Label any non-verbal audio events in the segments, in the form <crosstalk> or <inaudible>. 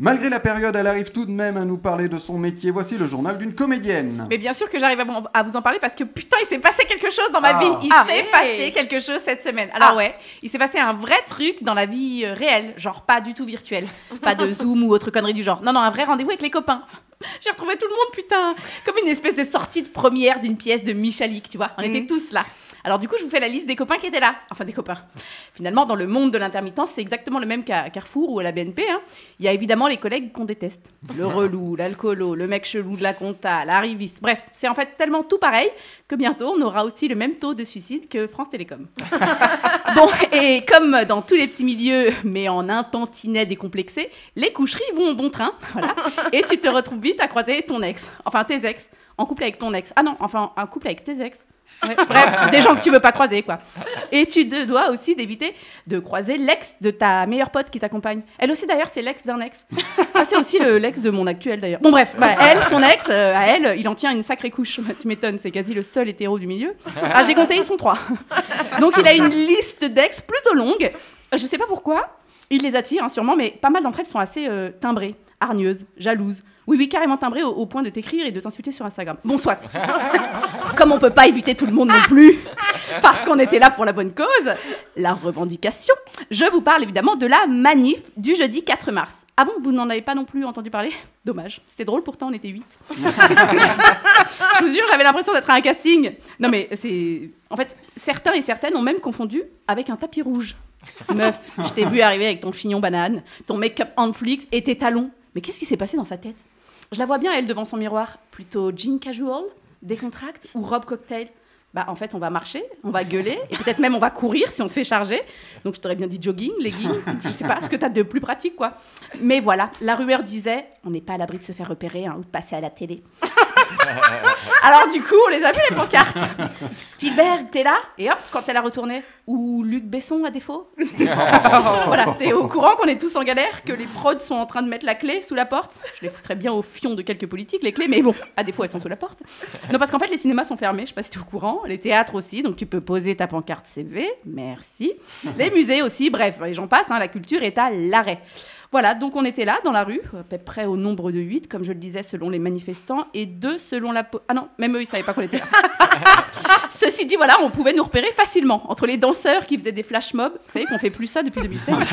Malgré la période, elle arrive tout de même à nous parler de son métier. Voici le journal d'une comédienne. Mais bien sûr que j'arrive à, vous- en parler parce que putain, il s'est passé quelque chose dans ma Ah. vie. Il Ah, s'est ouais. passé quelque chose cette semaine. Alors Ah. ouais, il s'est passé un vrai truc dans la vie euh, réelle, genre pas du tout virtuel, <laughs> pas de Zoom ou autre connerie du genre. Non non, un vrai rendez-vous avec les copains. Enfin, <laughs> J'ai retrouvé tout le monde, putain, comme une espèce de sortie de première d'une pièce de Michalik, tu vois. On était Mhm. tous là. Alors du coup, je vous fais la liste des copains qui étaient là. Enfin des copains. Finalement, dans le monde de l'intermittence, c'est exactement le même qu'à Carrefour ou à la BNP. hein. Il y a évidemment les collègues qu'on déteste. Le <laughs> relou, l'alcoolo, le mec chelou de la compta, l'arriviste. Bref, c'est en fait tellement tout pareil que bientôt, on aura aussi le même taux de suicide que France Télécom. <laughs> bon, et comme dans tous les petits milieux, mais en un tantinet décomplexé, les coucheries vont au bon train. <laughs> Voilà. Et tu te retrouves vite à croiser ton ex. Enfin, tes ex. En couple avec ton ex. Ah non, enfin, un couple avec tes ex. Bref, des gens que tu veux pas croiser, quoi. Et tu te dois aussi d'éviter de croiser l'ex de ta meilleure pote qui t'accompagne. Elle aussi, d'ailleurs, c'est l'ex d'un ex. Ah, c'est aussi le l'ex de mon actuel, d'ailleurs. Bon, bref, bah, elle, son ex, euh, à elle, il en tient une sacrée couche. <laughs> tu m'étonnes, c'est quasi le seul hétéro du milieu. Ah, j'ai compté, ils sont trois. Donc, il a une liste d'ex plutôt longue. Je sais pas pourquoi. Il les attire, hein, sûrement, mais pas mal d'entre elles sont assez euh, timbrées, hargneuses, jalouses. Oui, oui, carrément timbrées au, au point de t'écrire et de t'insulter sur Instagram. Bon, soit. Comme on peut pas éviter tout le monde non plus, <laughs> parce qu'on était là pour la bonne cause, la revendication, je vous parle évidemment de la manif du jeudi 4 mars. Ah bon, vous n'en avez pas non plus entendu parler? Dommage. C'était drôle, pourtant on était 8. <laughs> je vous jure, j'avais l'impression d'être à un casting. Non mais c'est... En fait, certains et certaines ont même confondu avec un tapis rouge. Meuf, je t'ai vu arriver avec ton chignon banane, ton make-up flicks et tes talons. Mais qu'est-ce qui s'est passé dans sa tête? Je la vois bien, elle, devant son miroir. Plutôt jean casual, décontracte ou robe cocktail bah, en fait, on va marcher, on va gueuler, et peut-être même on va courir si on se fait charger. Donc, je t'aurais bien dit jogging, legging, je sais pas, ce que t'as de plus pratique, quoi. Mais voilà, la rumeur disait, on n'est pas à l'abri de se faire repérer hein, ou de passer à la télé. <laughs> Alors, du coup, on les a vu, les pancartes. <laughs> Spielberg, t'es là Et hop, quand elle a retourné, ou Luc Besson à défaut. <laughs> voilà, t'es au courant qu'on est tous en galère, que les prods sont en train de mettre la clé sous la porte. Je les foutrais bien au fion de quelques politiques, les clés, mais bon, à défaut, elles sont sous la porte. Non, parce qu'en fait, les cinémas sont fermés, je sais pas si t'es au courant, les théâtres aussi, donc tu peux poser ta pancarte CV, merci. Les musées aussi, bref, et j'en passe, hein, la culture est à l'arrêt. Voilà, donc on était là, dans la rue, à peu près au nombre de 8, comme je le disais, selon les manifestants, et 2 selon la... Ah non, même eux, ils savaient pas qu'on était là. <laughs> Ceci dit, voilà, on pouvait nous repérer facilement entre les danseurs qui faisaient des flash mobs. Vous savez qu'on fait plus ça depuis 2016. <laughs>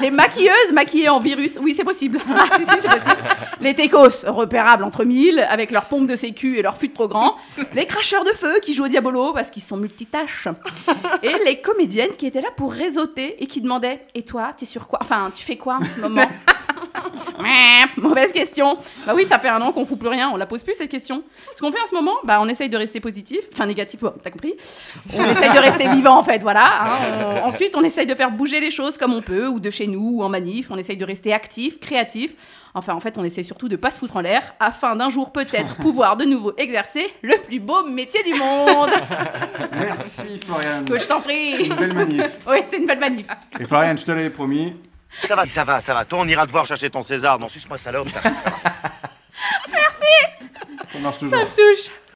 les maquilleuses maquillées en virus. Oui, c'est possible. <laughs> Ah, c'est possible. Les techos repérables entre mille avec leurs pompes de sécu et leurs fûts trop grands. Les cracheurs de feu qui jouent au diabolo parce qu'ils sont multitâches. Et les comédiennes qui étaient là pour réseauter et qui demandaient Et toi, t'es sur quoi? Enfin, tu fais quoi en ce moment? <laughs> Mauvaise question. Bah oui, ça fait un an qu'on fout plus rien, on la pose plus cette question. Ce qu'on fait en ce moment, bah on essaye de rester positif, enfin négatif, bon, t'as compris. On <laughs> essaye de rester vivant en fait, voilà. hein. On- ensuite, on essaye de faire bouger les choses comme on peut, ou de chez nous, ou en manif. On essaye de rester actif, créatif. Enfin, en fait, on essaye surtout de pas se foutre en l'air, afin d'un jour peut-être <laughs> pouvoir de nouveau exercer le plus beau métier du monde. Merci Florian. Que je t'en prie. Une belle manif. Oui, c'est une belle manif. Et Florian, je te l'avais promis. Ça va, ça va, ça va. Toi, on ira te voir chercher ton César. Non, suce-moi salope, ça va, ça va. <laughs> Ça marche toujours. Ça me touche.